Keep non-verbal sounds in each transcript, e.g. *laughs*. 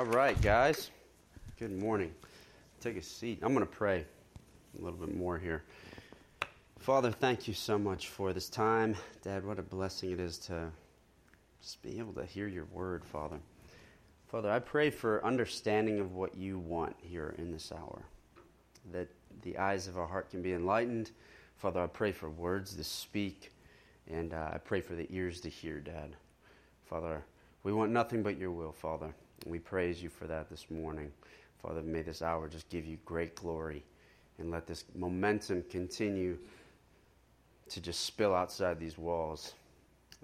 All right, guys. Good morning. Take a seat. I'm going to pray a little bit more here. Father, thank you so much for this time. Dad, what a blessing it is to just be able to hear your word, Father. Father, I pray for understanding of what you want here in this hour, that the eyes of our heart can be enlightened. Father, I pray for words to speak, and uh, I pray for the ears to hear, Dad. Father, we want nothing but your will, Father. We praise you for that this morning. Father, may this hour just give you great glory and let this momentum continue to just spill outside these walls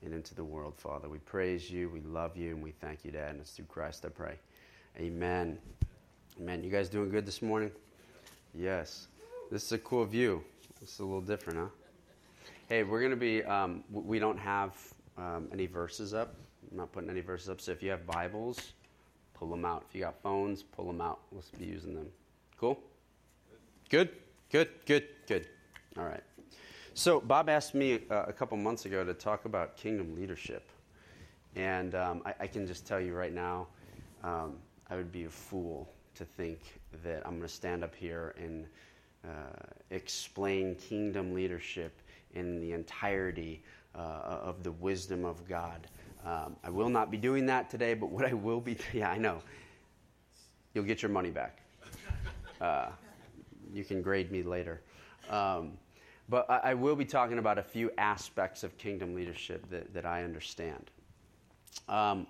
and into the world, Father. We praise you, we love you, and we thank you, Dad. And it's through Christ I pray. Amen. Amen. You guys doing good this morning? Yes. This is a cool view. Is a little different, huh? Hey, we're going to be, um, we don't have um, any verses up. I'm not putting any verses up. So if you have Bibles, pull them out. If you got phones, pull them out. Let's be using them. Cool? Good? Good, good, good. All right. So Bob asked me uh, a couple months ago to talk about kingdom leadership. And um, I, I, can just tell you right now, um, I would be a fool to think that I'm going to stand up here and uh, explain kingdom leadership in the entirety uh, of the wisdom of God. Um, I will not be doing that today, but what I will be, *laughs* yeah, I know. You'll get your money back. Uh, you can grade me later. Um, but I, I, will be talking about a few aspects of kingdom leadership that, that I understand. Um,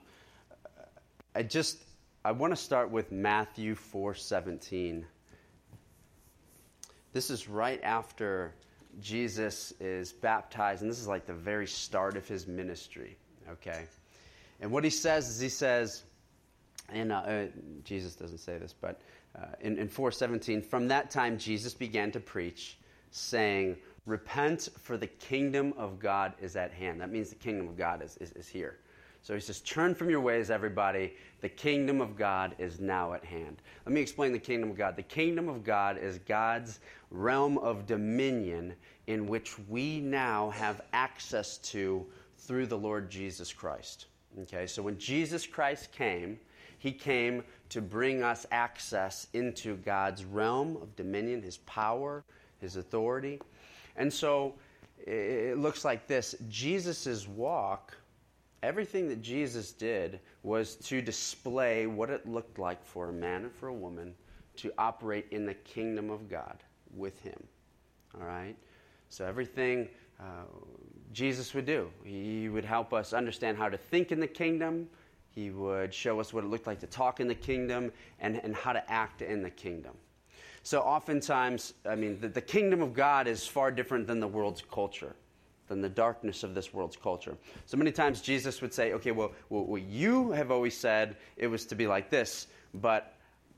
I just, I want to start with Matthew 4.17. This is right after Jesus is baptized, and this is like the very start of his ministry, okay? And what he says is he says, and uh, uh, Jesus doesn't say this, but uh, in, in 417, from that time Jesus began to preach, saying, Repent, for the kingdom of God is at hand. That means the kingdom of God is, is, is here. So he says, Turn from your ways, everybody. The kingdom of God is now at hand. Let me explain the kingdom of God. The kingdom of God is God's realm of dominion in which we now have access to through the Lord Jesus Christ. Okay, so when Jesus Christ came, he came to bring us access into God's realm of dominion, his power, his authority. And so it looks like this Jesus' walk Everything that Jesus did was to display what it looked like for a man and for a woman to operate in the kingdom of God with him. All right? So, everything uh, Jesus would do, he would help us understand how to think in the kingdom, he would show us what it looked like to talk in the kingdom, and, and how to act in the kingdom. So, oftentimes, I mean, the, the kingdom of God is far different than the world's culture than the darkness of this world's culture. So many times Jesus would say, okay, well, what you have always said, it was to be like this, but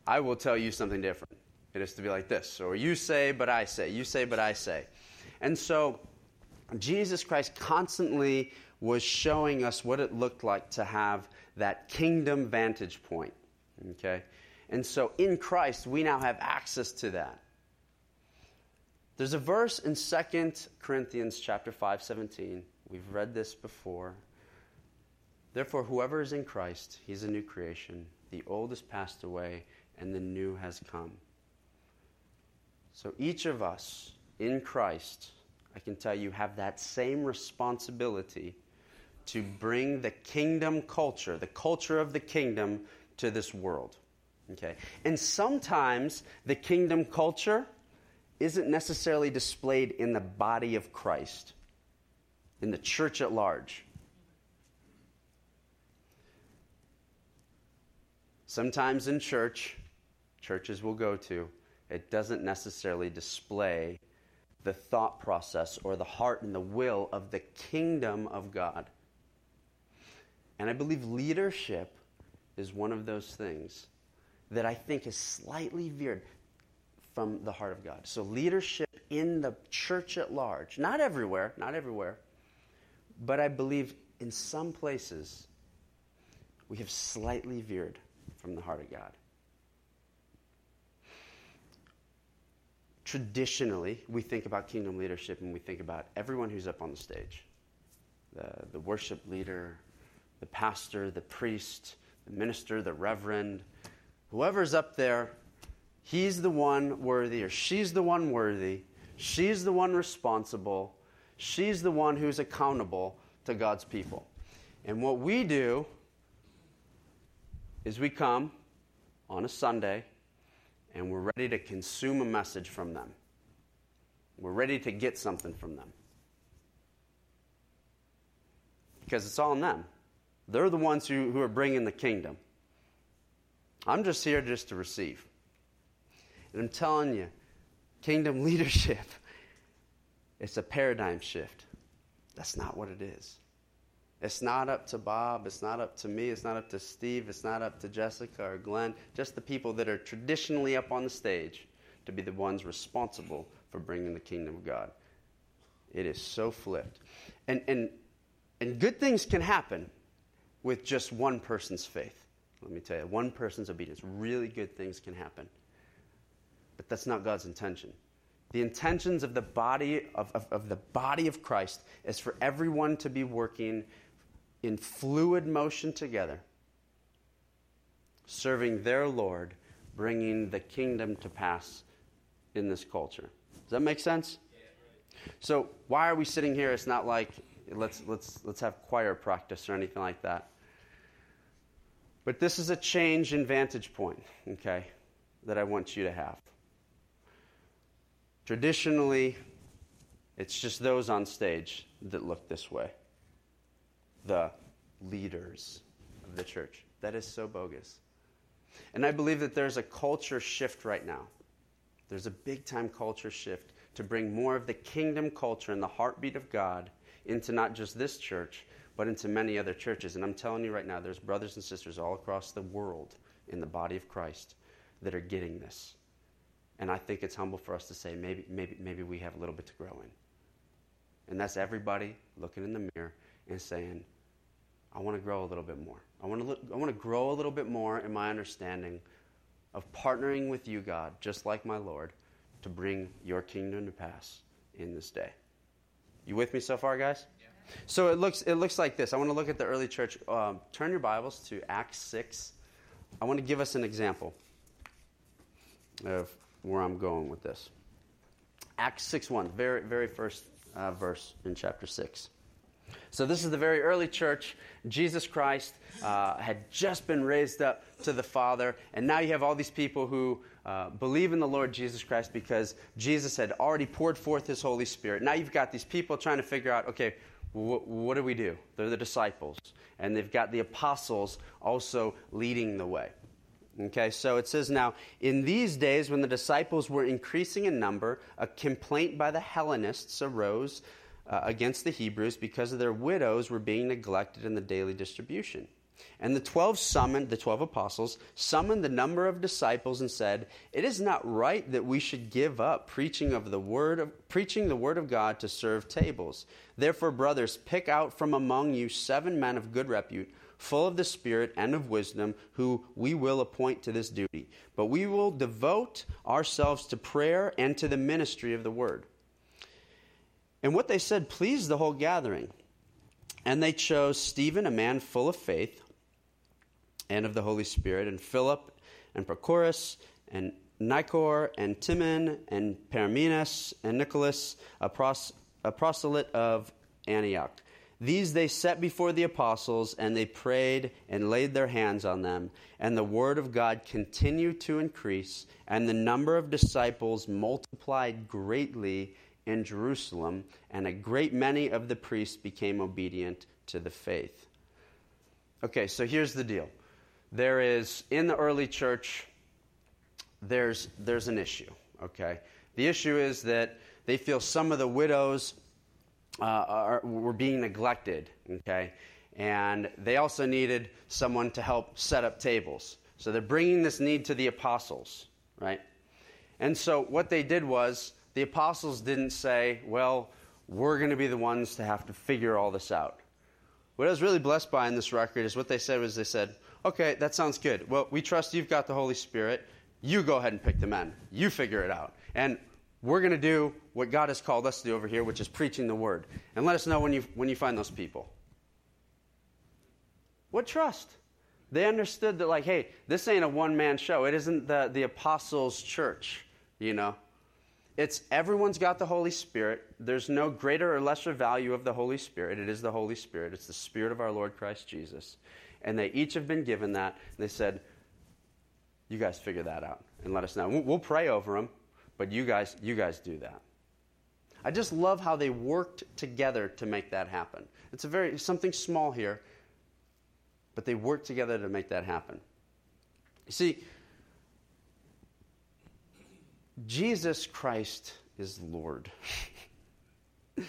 I will tell you something different. It is to be like this. Or you say, but I say. You say, but I say. And so Jesus Christ constantly was showing us what it looked like to have that kingdom vantage point. Okay? And so in Christ, we now have access to that. There's a verse in 2 Corinthians chapter 5, 17. We've read this before. Therefore, whoever is in Christ, he's a new creation. The old has passed away, and the new has come. So each of us in Christ, I can tell you, have that same responsibility to bring the kingdom culture, the culture of the kingdom, to this world. Okay? And sometimes the kingdom culture isn't necessarily displayed in the body of Christ, in the church at large. Sometimes in church, churches will go to, it doesn't necessarily display the thought process or the heart and the will of the kingdom of God. And I believe leadership is one of those things that I think is slightly veered from the heart of God. So, leadership in the church at large, not everywhere, not everywhere, but I believe in some places we have slightly veered from the heart of God. Traditionally, we think about kingdom leadership and we think about everyone who's up on the stage the, the worship leader, the pastor, the priest, the minister, the reverend, whoever's up there, he's the one worthy or she's the one worthy. She's the one responsible. She's the one who's accountable to God's people. And what we do is we come on a Sunday and we're ready to consume a message from them. We're ready to get something from them. Because it's all in them. They're the ones who, who are bringing the kingdom. I'm just here just to receive. And I'm telling you, kingdom *laughs* leadership, it's a paradigm shift. That's not what it is. It's not up to Bob. It's not up to me. It's not up to Steve. It's not up to Jessica or Glenn. Just the people that are traditionally up on the stage to be the ones responsible for bringing the kingdom of God. It is so flipped. And, and, and good things can happen with just one person's faith. Let me tell you, one person's obedience. Really good things can happen. But that's not God's intention. The intentions of the body of, of, of, the body of Christ is for everyone to be working in fluid motion together, serving their Lord, bringing the kingdom to pass in this culture. Does that make sense? So why are we sitting here? It's not like let's let's let's have choir practice or anything like that. But this is a change in vantage point, okay, that I want you to have. Traditionally, it's just those on stage that look this way the leaders of the church. That is so bogus. And I believe that there's a culture shift right now. There's a big time culture shift to bring more of the kingdom culture and the heartbeat of God into not just this church, but into many other churches. And I'm telling you right now, there's brothers and sisters all across the world in the body of Christ that are getting this. And I think it's humble for us to say maybe, maybe, maybe we have a little bit to grow in. And that's everybody looking in the mirror and saying, I want to grow a little bit more. I want to, look, I want to grow a little bit more in my understanding of partnering with you, God, just like my Lord, to bring your kingdom to pass in this day. You with me so far, guys? Yeah. So it looks, it looks like this. I want to look at the early church. Um, turn your Bibles to Acts 6. I want to give us an example of where I'm going with this. Acts 6 1, very, very first uh, verse in chapter 6. So, this is the very early church. Jesus Christ uh, had just been raised up to the Father, and now you have all these people who uh, believe in the Lord Jesus Christ because Jesus had already poured forth his Holy Spirit. Now you've got these people trying to figure out okay, wh- what do we do? They're the disciples, and they've got the apostles also leading the way. Okay, so it says now, in these days when the disciples were increasing in number, a complaint by the Hellenists arose uh, against the Hebrews because of their widows were being neglected in the daily distribution. And the twelve summoned, the twelve apostles, summoned the number of disciples and said, It is not right that we should give up preaching of the word of, preaching the word of God to serve tables. Therefore, brothers, pick out from among you seven men of good repute, full of the Spirit and of wisdom, who we will appoint to this duty. But we will devote ourselves to prayer and to the ministry of the word. And what they said pleased the whole gathering. And they chose Stephen, a man full of faith and of the Holy Spirit, and Philip, and Prochorus, and Nicanor, and Timon, and Parmenas, and Nicholas, a, pros- a proselyte of Antioch. These they set before the apostles, and they prayed and laid their hands on them. And the word of God continued to increase, and the number of disciples multiplied greatly in Jerusalem, and a great many of the priests became obedient to the faith. Okay, so here's the deal. There is, in the early church, there's, there's an issue, okay? The issue is that they feel some of the widows uh, are, were being neglected, okay? And they also needed someone to help set up tables. So they're bringing this need to the apostles, right? And so what they did was the apostles didn't say, well, we're going to be the ones to have to figure all this out. What I was really blessed by in this record is what they said was they said, okay, that sounds good. Well, we trust you've got the Holy Spirit. You go ahead and pick the men. You figure it out. And we're going to do what God has called us to do over here, which is preaching the word. And let us know when you, when you find those people. What trust? They understood that, like, hey, this ain't a one man show. It isn't the, the apostles' church, you know? It's everyone's got the Holy Spirit. There's no greater or lesser value of the Holy Spirit. It is the Holy Spirit, it's the Spirit of our Lord Christ Jesus. And they each have been given that. And they said, You guys figure that out and let us know. We'll pray over them, but you guys, you guys do that. I just love how they worked together to make that happen. It's a very something small here, but they worked together to make that happen. You see, Jesus Christ is Lord. *laughs*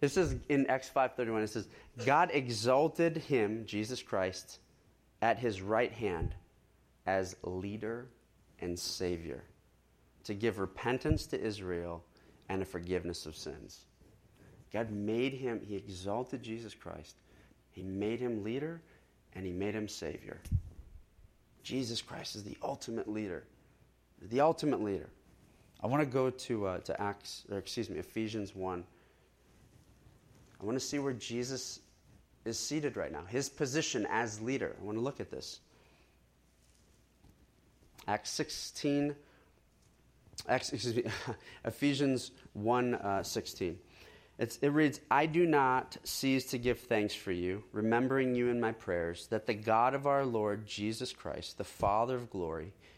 this is in Acts 5:31 it says God exalted him Jesus Christ at his right hand as leader and savior to give repentance to Israel and a forgiveness of sins. God made him, he exalted Jesus Christ. He made him leader and he made him savior. Jesus Christ is the ultimate leader. The ultimate leader. I want to go to, uh, to Acts, or excuse me, Ephesians 1. I want to see where Jesus is seated right now, his position as leader. I want to look at this. Acts 16, Acts, excuse me, *laughs* Ephesians 1 uh, 16. It's, it reads, I do not cease to give thanks for you, remembering you in my prayers, that the God of our Lord Jesus Christ, the Father of glory,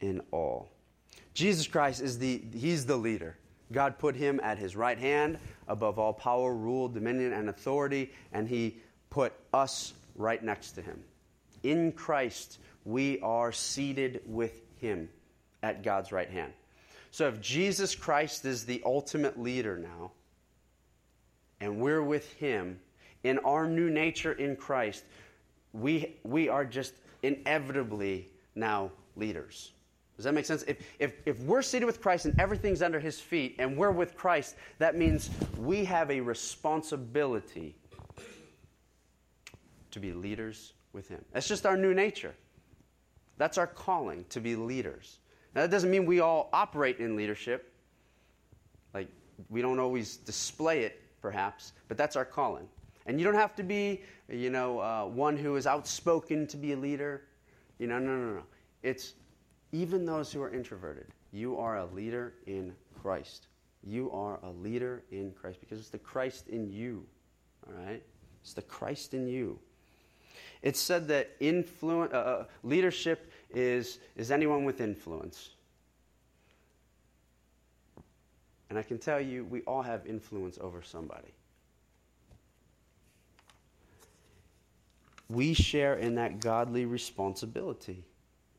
in all. Jesus Christ is the he's the leader. God put him at his right hand above all power, rule, dominion, and authority, and he put us right next to him. In Christ, we are seated with him at God's right hand. So if Jesus Christ is the ultimate leader now, and we're with him in our new nature in Christ, we, we are just inevitably now leaders. Does that make sense? If, if, if we're seated with Christ and everything's under his feet and we're with Christ, that means we have a responsibility to be leaders with him. That's just our new nature. That's our calling to be leaders. Now, that doesn't mean we all operate in leadership. Like, we don't always display it, perhaps, but that's our calling. And you don't have to be, you know, uh, one who is outspoken to be a leader. You know, no, no, no. It's even those who are introverted. You are a leader in Christ. You are a leader in Christ because it's the Christ in you. All right? It's the Christ in you. It's said that influence, uh, uh, leadership is, is anyone with influence. And I can tell you, we all have influence over somebody. We share in that godly responsibility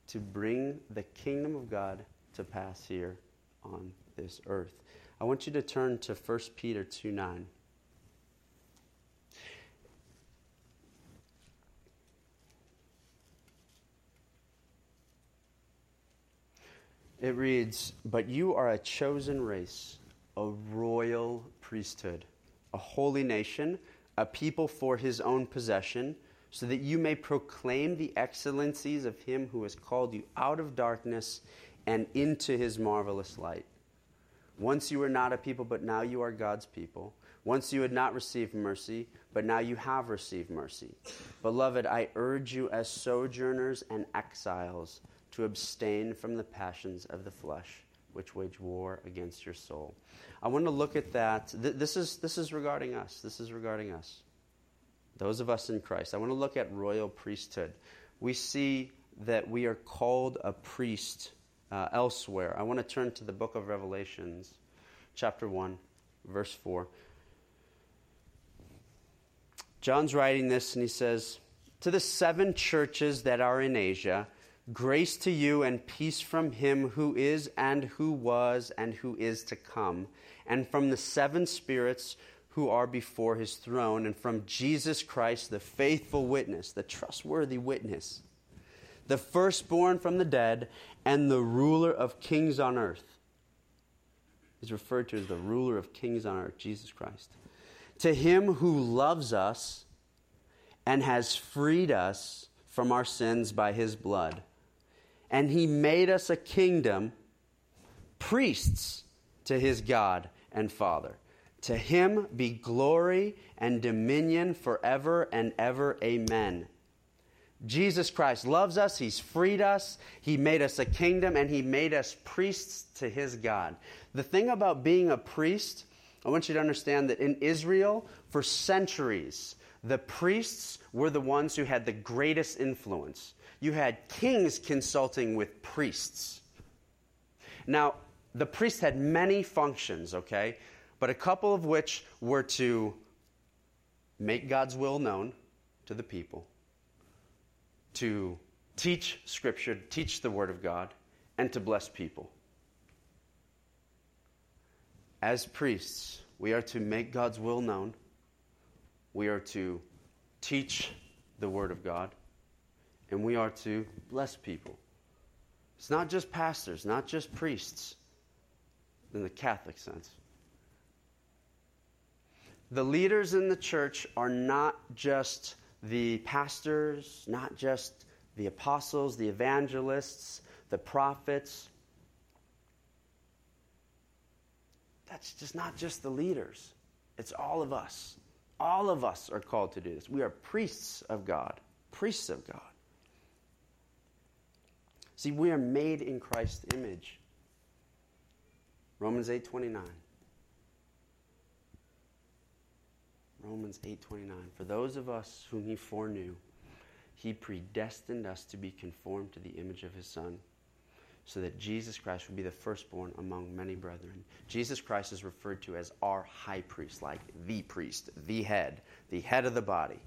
to bring the kingdom of God to pass here on this earth. I want you to turn to 1 Peter 2 9. It reads, But you are a chosen race, a royal priesthood, a holy nation, a people for his own possession, so that you may proclaim the excellencies of him who has called you out of darkness and into his marvelous light. Once you were not a people, but now you are God's people. Once you had not received mercy, but now you have received mercy. Beloved, I urge you as sojourners and exiles to abstain from the passions of the flesh, which wage war against your soul. I want to look at that. This is, this is regarding us. This is regarding us. Those of us in Christ. I want to look at royal priesthood. We see that we are called a priest uh, elsewhere. I want to turn to the book of Revelations, chapter 1, verse 4. John's writing this and he says, To the seven churches that are in Asia, grace to you and peace from him who is and who was and who is to come, and from the seven spirits who are before his throne, and from Jesus Christ, the faithful witness, the trustworthy witness, the firstborn from the dead, and the ruler of kings on earth. He's referred to as the ruler of kings on earth, Jesus Christ to him who loves us and has freed us from our sins by his blood. And he made us a kingdom, priests to his God and Father. To him be glory and dominion forever and ever. Amen. Jesus Christ loves us. He's freed us. He made us a kingdom and he made us priests to his God. The thing about being a priest I want you to understand that in Israel, for centuries, the priests were the ones who had the greatest influence. You had kings consulting with priests. Now, the priest had many functions, okay? But a couple of which were to make God's will known to the people, to teach Scripture, teach the Word of God, and to bless people. As priests, we are to make God's will known. We are to teach the Word of God. And we are to bless people. It's not just pastors, not just priests, in the Catholic sense. The leaders in the church are not just the pastors, not just the apostles, the evangelists, the prophets. that's just not just the leaders, it's all of us. All of us are called to do this. We are priests of God, priests of God. See, we are made in Christ's image. Romans 8:29. Romans 8:29. For those of us whom he foreknew, he predestined us to be conformed to the image of his son so that Jesus Christ would be the firstborn among many brethren. Jesus Christ is referred to as our high priest, like the priest, the head, the head of the body.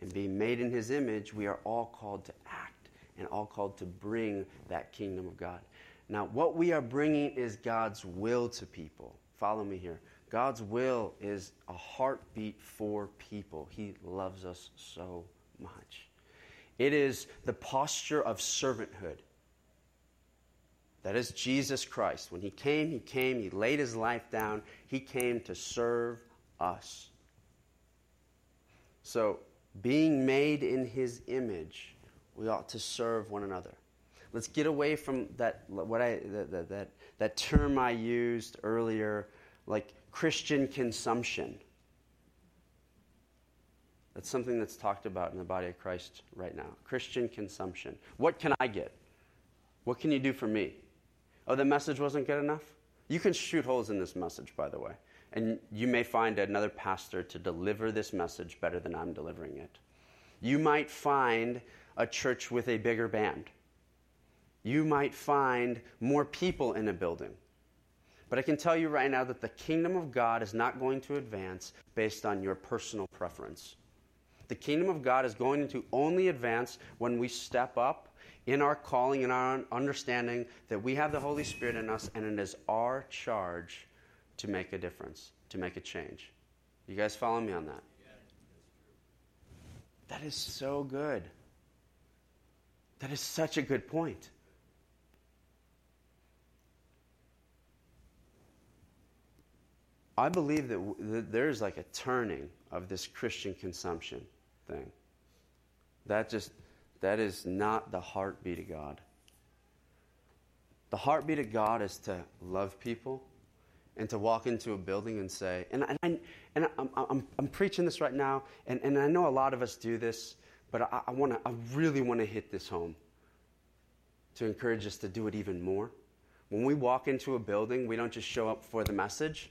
And being made in his image, we are all called to act and all called to bring that kingdom of God. Now, what we are bringing is God's will to people. Follow me here. God's will is a heartbeat for people. He loves us so much. It is the posture of servanthood. That is Jesus Christ. When he came, he came, he laid his life down, he came to serve us. So, being made in his image, we ought to serve one another. Let's get away from that what I that, that, that term I used earlier, like Christian consumption. That's something that's talked about in the body of Christ right now. Christian consumption. What can I get? What can you do for me? Oh, the message wasn't good enough? You can shoot holes in this message, by the way. And you may find another pastor to deliver this message better than I'm delivering it. You might find a church with a bigger band. You might find more people in a building. But I can tell you right now that the kingdom of God is not going to advance based on your personal preference. The kingdom of God is going to only advance when we step up in our calling and our understanding that we have the Holy Spirit in us and it is our charge to make a difference, to make a change. You guys follow me on that? That is so good. That is such a good point. I believe that, w- that there's like a turning of this Christian consumption thing. That just that is not the heartbeat of God. The heartbeat of God is to love people and to walk into a building and say, and, I, and, and I'm, I'm, I'm, preaching this right now, and, and I know a lot of us do this, but I, I, wanna, I really want to hit this home to encourage us to do it even more. When we walk into a building, we don't just show up for the message,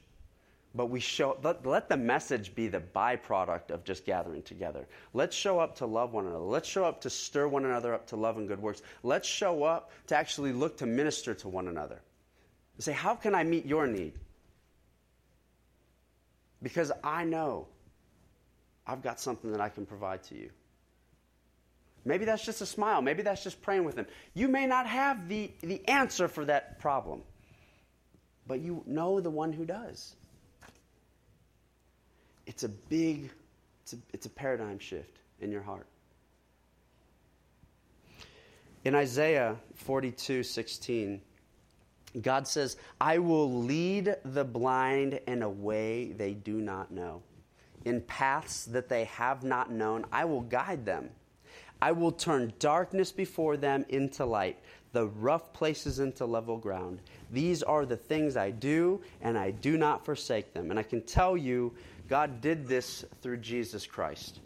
but we show let, let the message be the byproduct of just gathering together. Let's show up to love one another. Let's show up to stir one another up to love and good works. Let's show up to actually look to minister to one another. Say how can i meet your need? Because i know i've got something that i can provide to you. Maybe that's just a smile. Maybe that's just praying with them you may not have the, the answer for that problem but you know the one who does it's a big, it's a, it's a paradigm shift in your heart. In Isaiah 42 16, God says, I will lead the blind in a way they do not know. In paths that they have not known, I will guide them. I will turn darkness before them into light, the rough places into level ground. These are the things I do, and I do not forsake them. And I can tell you God did this through Jesus Christ.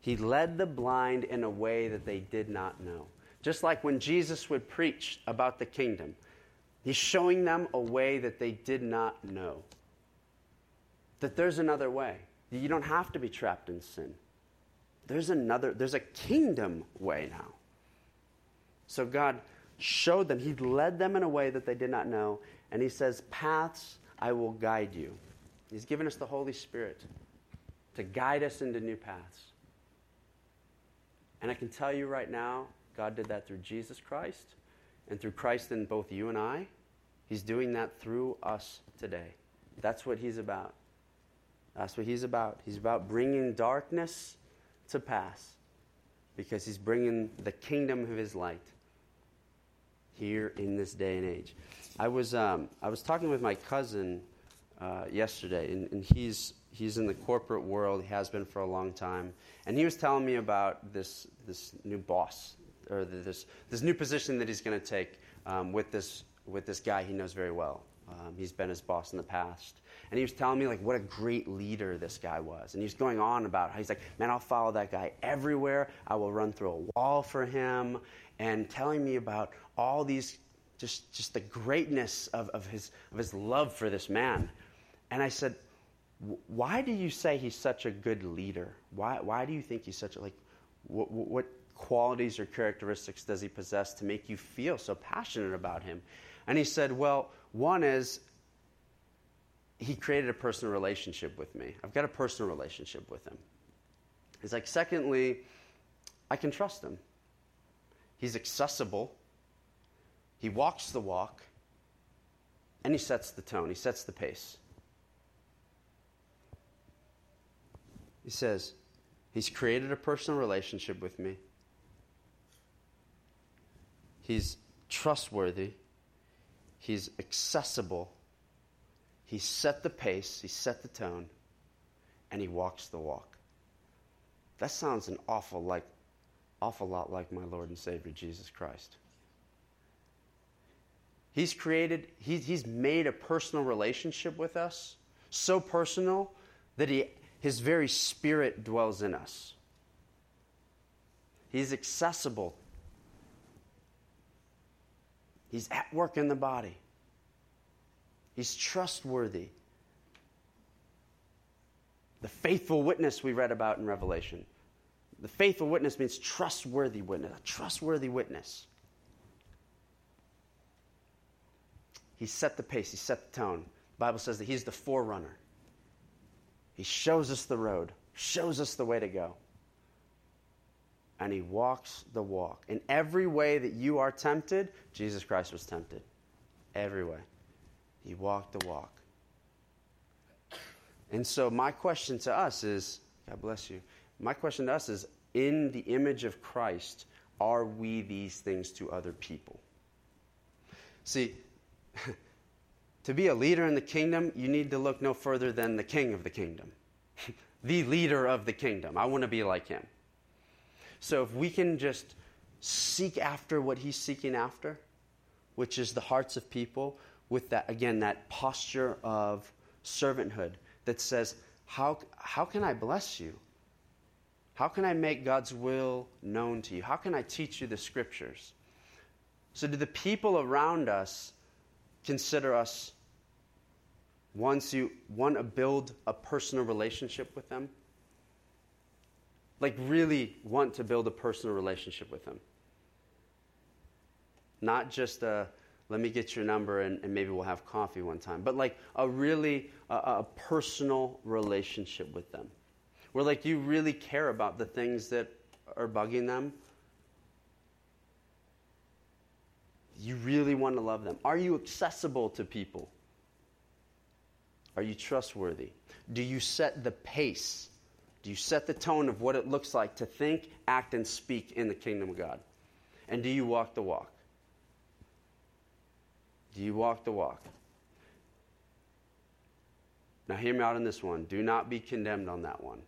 He led the blind in a way that they did not know. Just like when Jesus would preach about the kingdom, he's showing them a way that they did not know. That there's another way. You don't have to be trapped in sin. There's another, there's a kingdom way now. So God showed them, He led them in a way that they did not know. And He says, Paths I will guide you. He's given us the Holy Spirit to guide us into new paths. And I can tell you right now, God did that through Jesus Christ and through Christ in both you and I. He's doing that through us today. That's what He's about. That's what He's about. He's about bringing darkness to pass because He's bringing the kingdom of His light here in this day and age. I was, um, I was talking with my cousin uh, yesterday, and, and, he's he's in the corporate world. He has been for a long time, and he was telling me about this this new boss or this this new position that he's going to take um, with this with this guy he knows very well. Um, he's been his boss in the past, and he was telling me like what a great leader this guy was, and he's going on about how he's like, man, I'll follow that guy everywhere. I will run through a wall for him, and telling me about all these just just the greatness of, of his of his love for this man. And I said, why do you say he's such a good leader? Why, why do you think he's such a, like, what, what qualities or characteristics does he possess to make you feel so passionate about him? And he said, well, one is he created a personal relationship with me. I've got a personal relationship with him. He's like, secondly, I can trust him. He's accessible. He walks the walk. And he sets the tone, he sets the pace. He says, He's created a personal relationship with me. He's trustworthy. He's accessible. He set the pace, he set the tone, and he walks the walk. That sounds an awful like awful lot like my Lord and Savior Jesus Christ. He's created, he, he's made a personal relationship with us, so personal that he his very spirit dwells in us. He's accessible. He's at work in the body. He's trustworthy. The faithful witness we read about in Revelation. The faithful witness means trustworthy witness, a trustworthy witness. He set the pace, he set the tone. The Bible says that he's the forerunner. He shows us the road, shows us the way to go. And he walks the walk. In every way that you are tempted, Jesus Christ was tempted. Every way. He walked the walk. And so, my question to us is God bless you. My question to us is in the image of Christ, are we these things to other people? See, *laughs* To be a leader in the kingdom, you need to look no further than the king of the kingdom, *laughs* the leader of the kingdom. I want to be like him. So if we can just seek after what he's seeking after, which is the hearts of people, with that, again, that posture of servanthood that says, How, how can I bless you? How can I make God's will known to you? How can I teach you the scriptures? So, do the people around us consider us Once you want to build a personal relationship with them, like really want to build a personal relationship with them. Not just a, let me get your number and, and maybe we'll have coffee one time, but like a really a, a personal relationship with them. Where like you really care about the things that are bugging them. You really want to love them. Are you accessible to people? Are you trustworthy? Do you set the pace? Do you set the tone of what it looks like to think, act, and speak in the kingdom of God? And do you walk the walk? Do you walk the walk? Now, hear me out on this one. Do not be condemned on that one.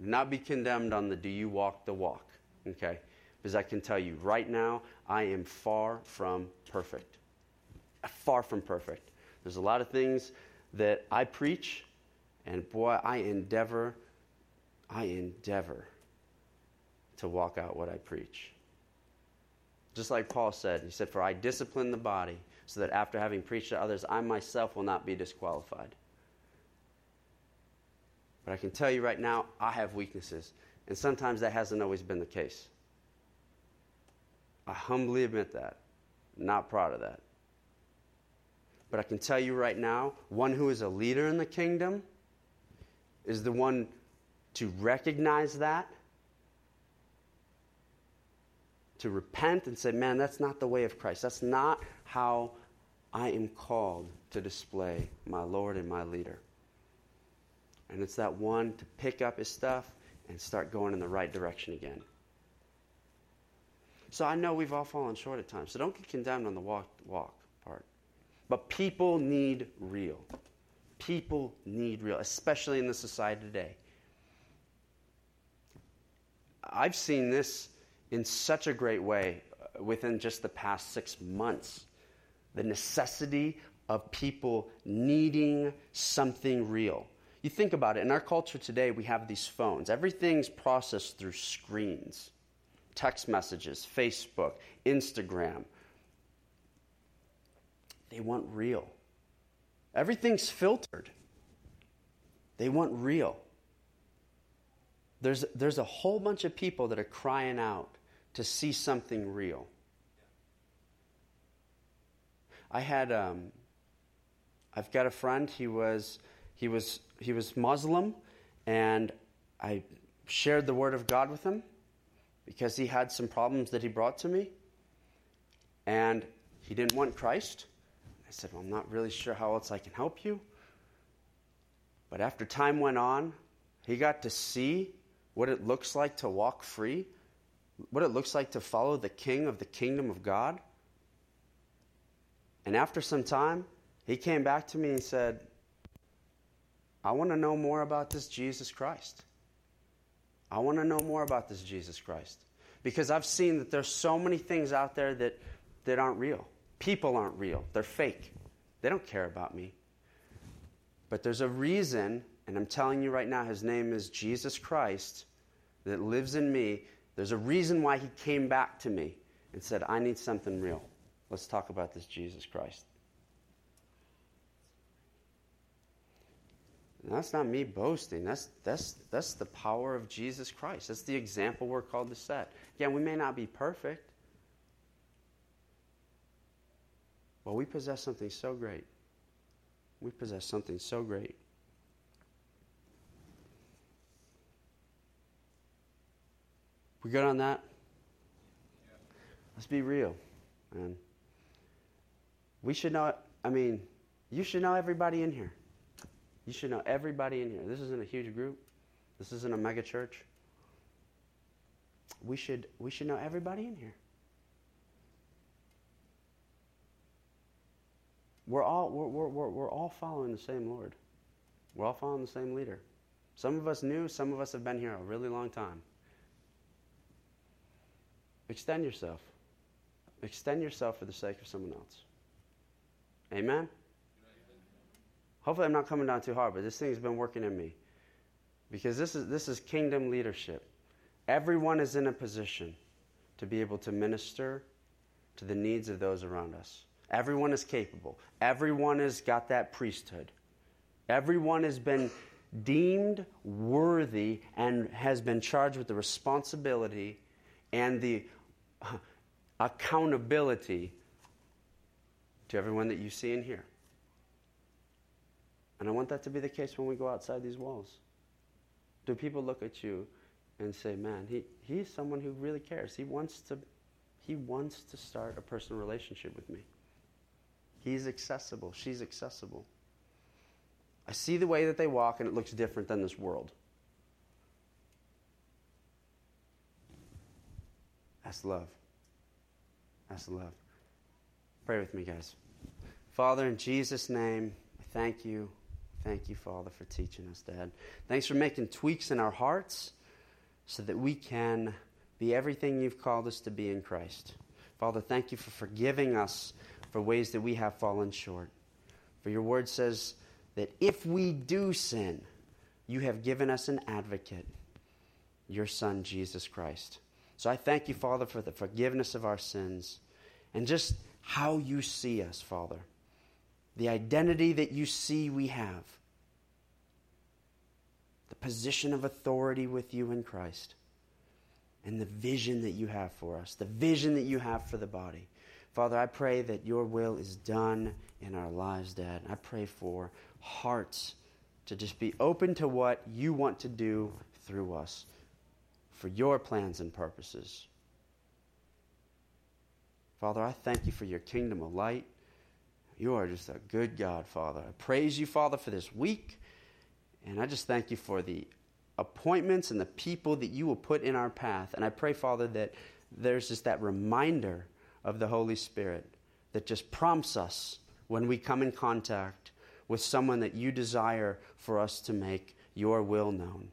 Do not be condemned on the do you walk the walk. Okay? Because I can tell you right now, I am far from perfect. Far from perfect. There's a lot of things that I preach, and boy, I endeavor, I endeavor to walk out what I preach. Just like Paul said, he said, For I discipline the body so that after having preached to others, I myself will not be disqualified. But I can tell you right now, I have weaknesses. And sometimes that hasn't always been the case. I humbly admit that. Not proud of that. But I can tell you right now, one who is a leader in the kingdom is the one to recognize that, to repent and say, man, that's not the way of Christ. That's not how I am called to display my Lord and my leader. And it's that one to pick up his stuff and start going in the right direction again. So I know we've all fallen short at times. So don't get condemned on the walk, walk part. But people need real. People need real, especially in the society today. I've seen this in such a great way uh, within just the past six months. The necessity of people needing something real. You think about it, in our culture today, we have these phones. Everything's processed through screens text messages, Facebook, Instagram. They want real. Everything's filtered. They want real. There's, there's a whole bunch of people that are crying out to see something real. I had, um, I've got a friend. He was, he was, he was Muslim, and I shared the word of God with him because he had some problems that he brought to me, and he didn't want Christ. I said, Well, I'm not really sure how else I can help you. But after time went on, he got to see what it looks like to walk free, what it looks like to follow the king of the kingdom of God. And after some time, he came back to me and said, I want to know more about this Jesus Christ. I want to know more about this Jesus Christ. Because I've seen that there's so many things out there that, that aren't real. People aren't real, they're fake. They don't care about me. But there's a reason, and I'm telling you right now, his name is Jesus Christ that lives in me. There's a reason why he came back to me and said, I need something real. Let's talk about this Jesus Christ. And that's not me boasting. That's, that's, that's the power of Jesus Christ. That's the example we're called to set. Again, we may not be perfect, but we possess something so great. We possess something so great. We good on that? Let's be real, man. We should know, I mean, you should know everybody in here. You should know everybody in here. This isn't a huge group. This isn't a mega church. We should, we should know everybody in here. We're all, we're, we're, we're, we're all following the same Lord. We're all following the same leader. Some of us new, some of us have been here a really long time. Extend yourself. Extend yourself for the sake of someone else. Amen? Hopefully, I'm not coming down too hard, but this thing's been working in me. Because this is, this is kingdom leadership. Everyone is in a position to be able to minister to the needs of those around us. Everyone is capable. Everyone has got that priesthood. Everyone has been deemed worthy and has been charged with the responsibility and the accountability to everyone that you see and hear. And I want that to be the case when we go outside these walls. Do people look at you and say, man, he, he's someone who really cares. He wants to he wants to start a personal relationship with me. He's accessible. She's accessible. I see the way that they walk, and it looks different than this world. That's love. That's love. Pray with me, guys. Father, in Jesus' name, I thank you. Thank you, Father, for teaching us, Dad. Thanks for making tweaks in our hearts so that we can be everything you've called us to be in Christ. Father, thank you for forgiving us for ways that we have fallen short. For your word says that if we do sin, you have given us an advocate, your Son, Jesus Christ. So I thank you, Father, for the forgiveness of our sins and just how you see us, Father. The identity that you see we have, the position of authority with you in Christ and the vision that you have for us, the vision that you have for the body. Father, I pray that your will is done in our lives, Dad. I pray for hearts to just be open to what you want to do through us for your plans and purposes. Father, I thank you for your kingdom of light. You are just a good God, Father. I praise you, Father, for this week. And I just thank you for the appointments and the people that you will put in our path. And I pray, Father, that there's just that reminder of the Holy Spirit that just prompts us when we come in contact with someone that you desire for us to make your will known.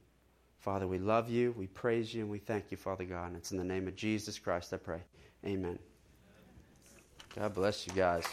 Father, we love you, we praise you, and we thank you, Father God. And it's in the name of Jesus Christ I pray. Amen. God bless you guys.